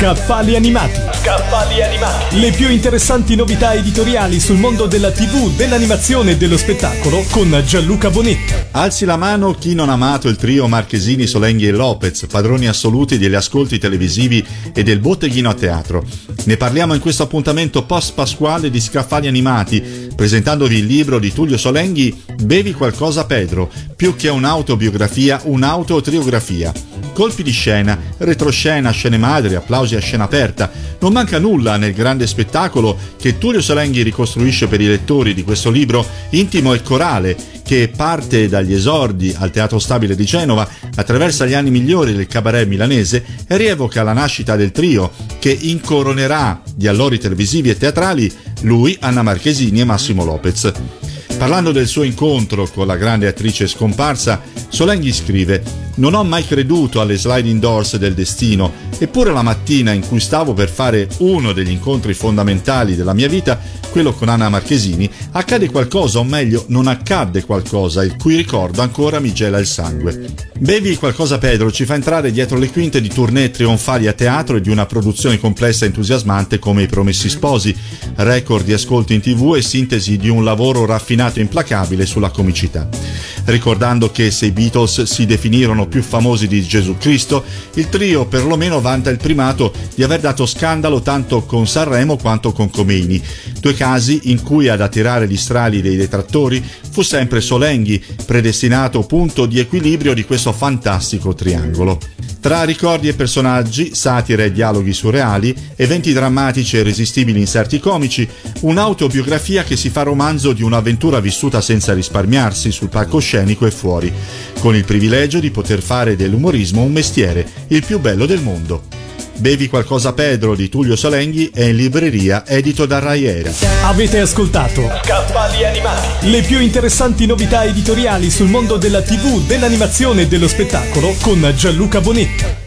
Scaffali animati. Scaffali animati. Le più interessanti novità editoriali sul mondo della TV, dell'animazione e dello spettacolo con Gianluca Bonetta. Alzi la mano chi non ha amato il trio Marchesini, Solenghi e Lopez, padroni assoluti degli ascolti televisivi e del botteghino a teatro. Ne parliamo in questo appuntamento post pasquale di Scaffali animati, presentandovi il libro di Tullio Solenghi Bevi qualcosa Pedro, più che un'autobiografia, un'autotriografia. Colpi di scena, retroscena, scene madri, applausi a scena aperta. Non manca nulla nel grande spettacolo che Tullio Salenghi ricostruisce per i lettori di questo libro intimo e corale che parte dagli esordi al Teatro Stabile di Genova, attraversa gli anni migliori del cabaret milanese e rievoca la nascita del trio che incoronerà di allori televisivi e teatrali lui, Anna Marchesini e Massimo Lopez. Parlando del suo incontro con la grande attrice scomparsa, Solenghi scrive Non ho mai creduto alle sliding doors del destino, eppure la mattina in cui stavo per fare uno degli incontri fondamentali della mia vita, quello con Anna Marchesini, accade qualcosa, o meglio, non accadde qualcosa, il cui ricordo ancora mi gela il sangue. Bevi qualcosa Pedro ci fa entrare dietro le quinte di tournée trionfali a teatro e di una produzione complessa e entusiasmante come I Promessi Sposi, record di ascolti in tv e sintesi di un lavoro raffinato e implacabile sulla comicità. Ricordando che se i Beatles si definirono più famosi di Gesù Cristo, il trio perlomeno vanta il primato di aver dato scandalo tanto con Sanremo quanto con Comeini, due casi in cui ad attirare gli strali dei detrattori fu sempre Solenghi, predestinato punto di equilibrio di questo fantastico triangolo. Tra ricordi e personaggi, satire e dialoghi surreali, eventi drammatici e irresistibili inserti comici, un'autobiografia che si fa romanzo di un'avventura vissuta senza risparmiarsi sul palcoscenico e fuori, con il privilegio di poter fare dell'umorismo un mestiere, il più bello del mondo. Bevi qualcosa Pedro di Tullio Solenghi è in libreria edito da Raiera. Avete ascoltato Scaffali animati. le più interessanti novità editoriali sul mondo della TV, dell'animazione e dello spettacolo con Gianluca Bonetta.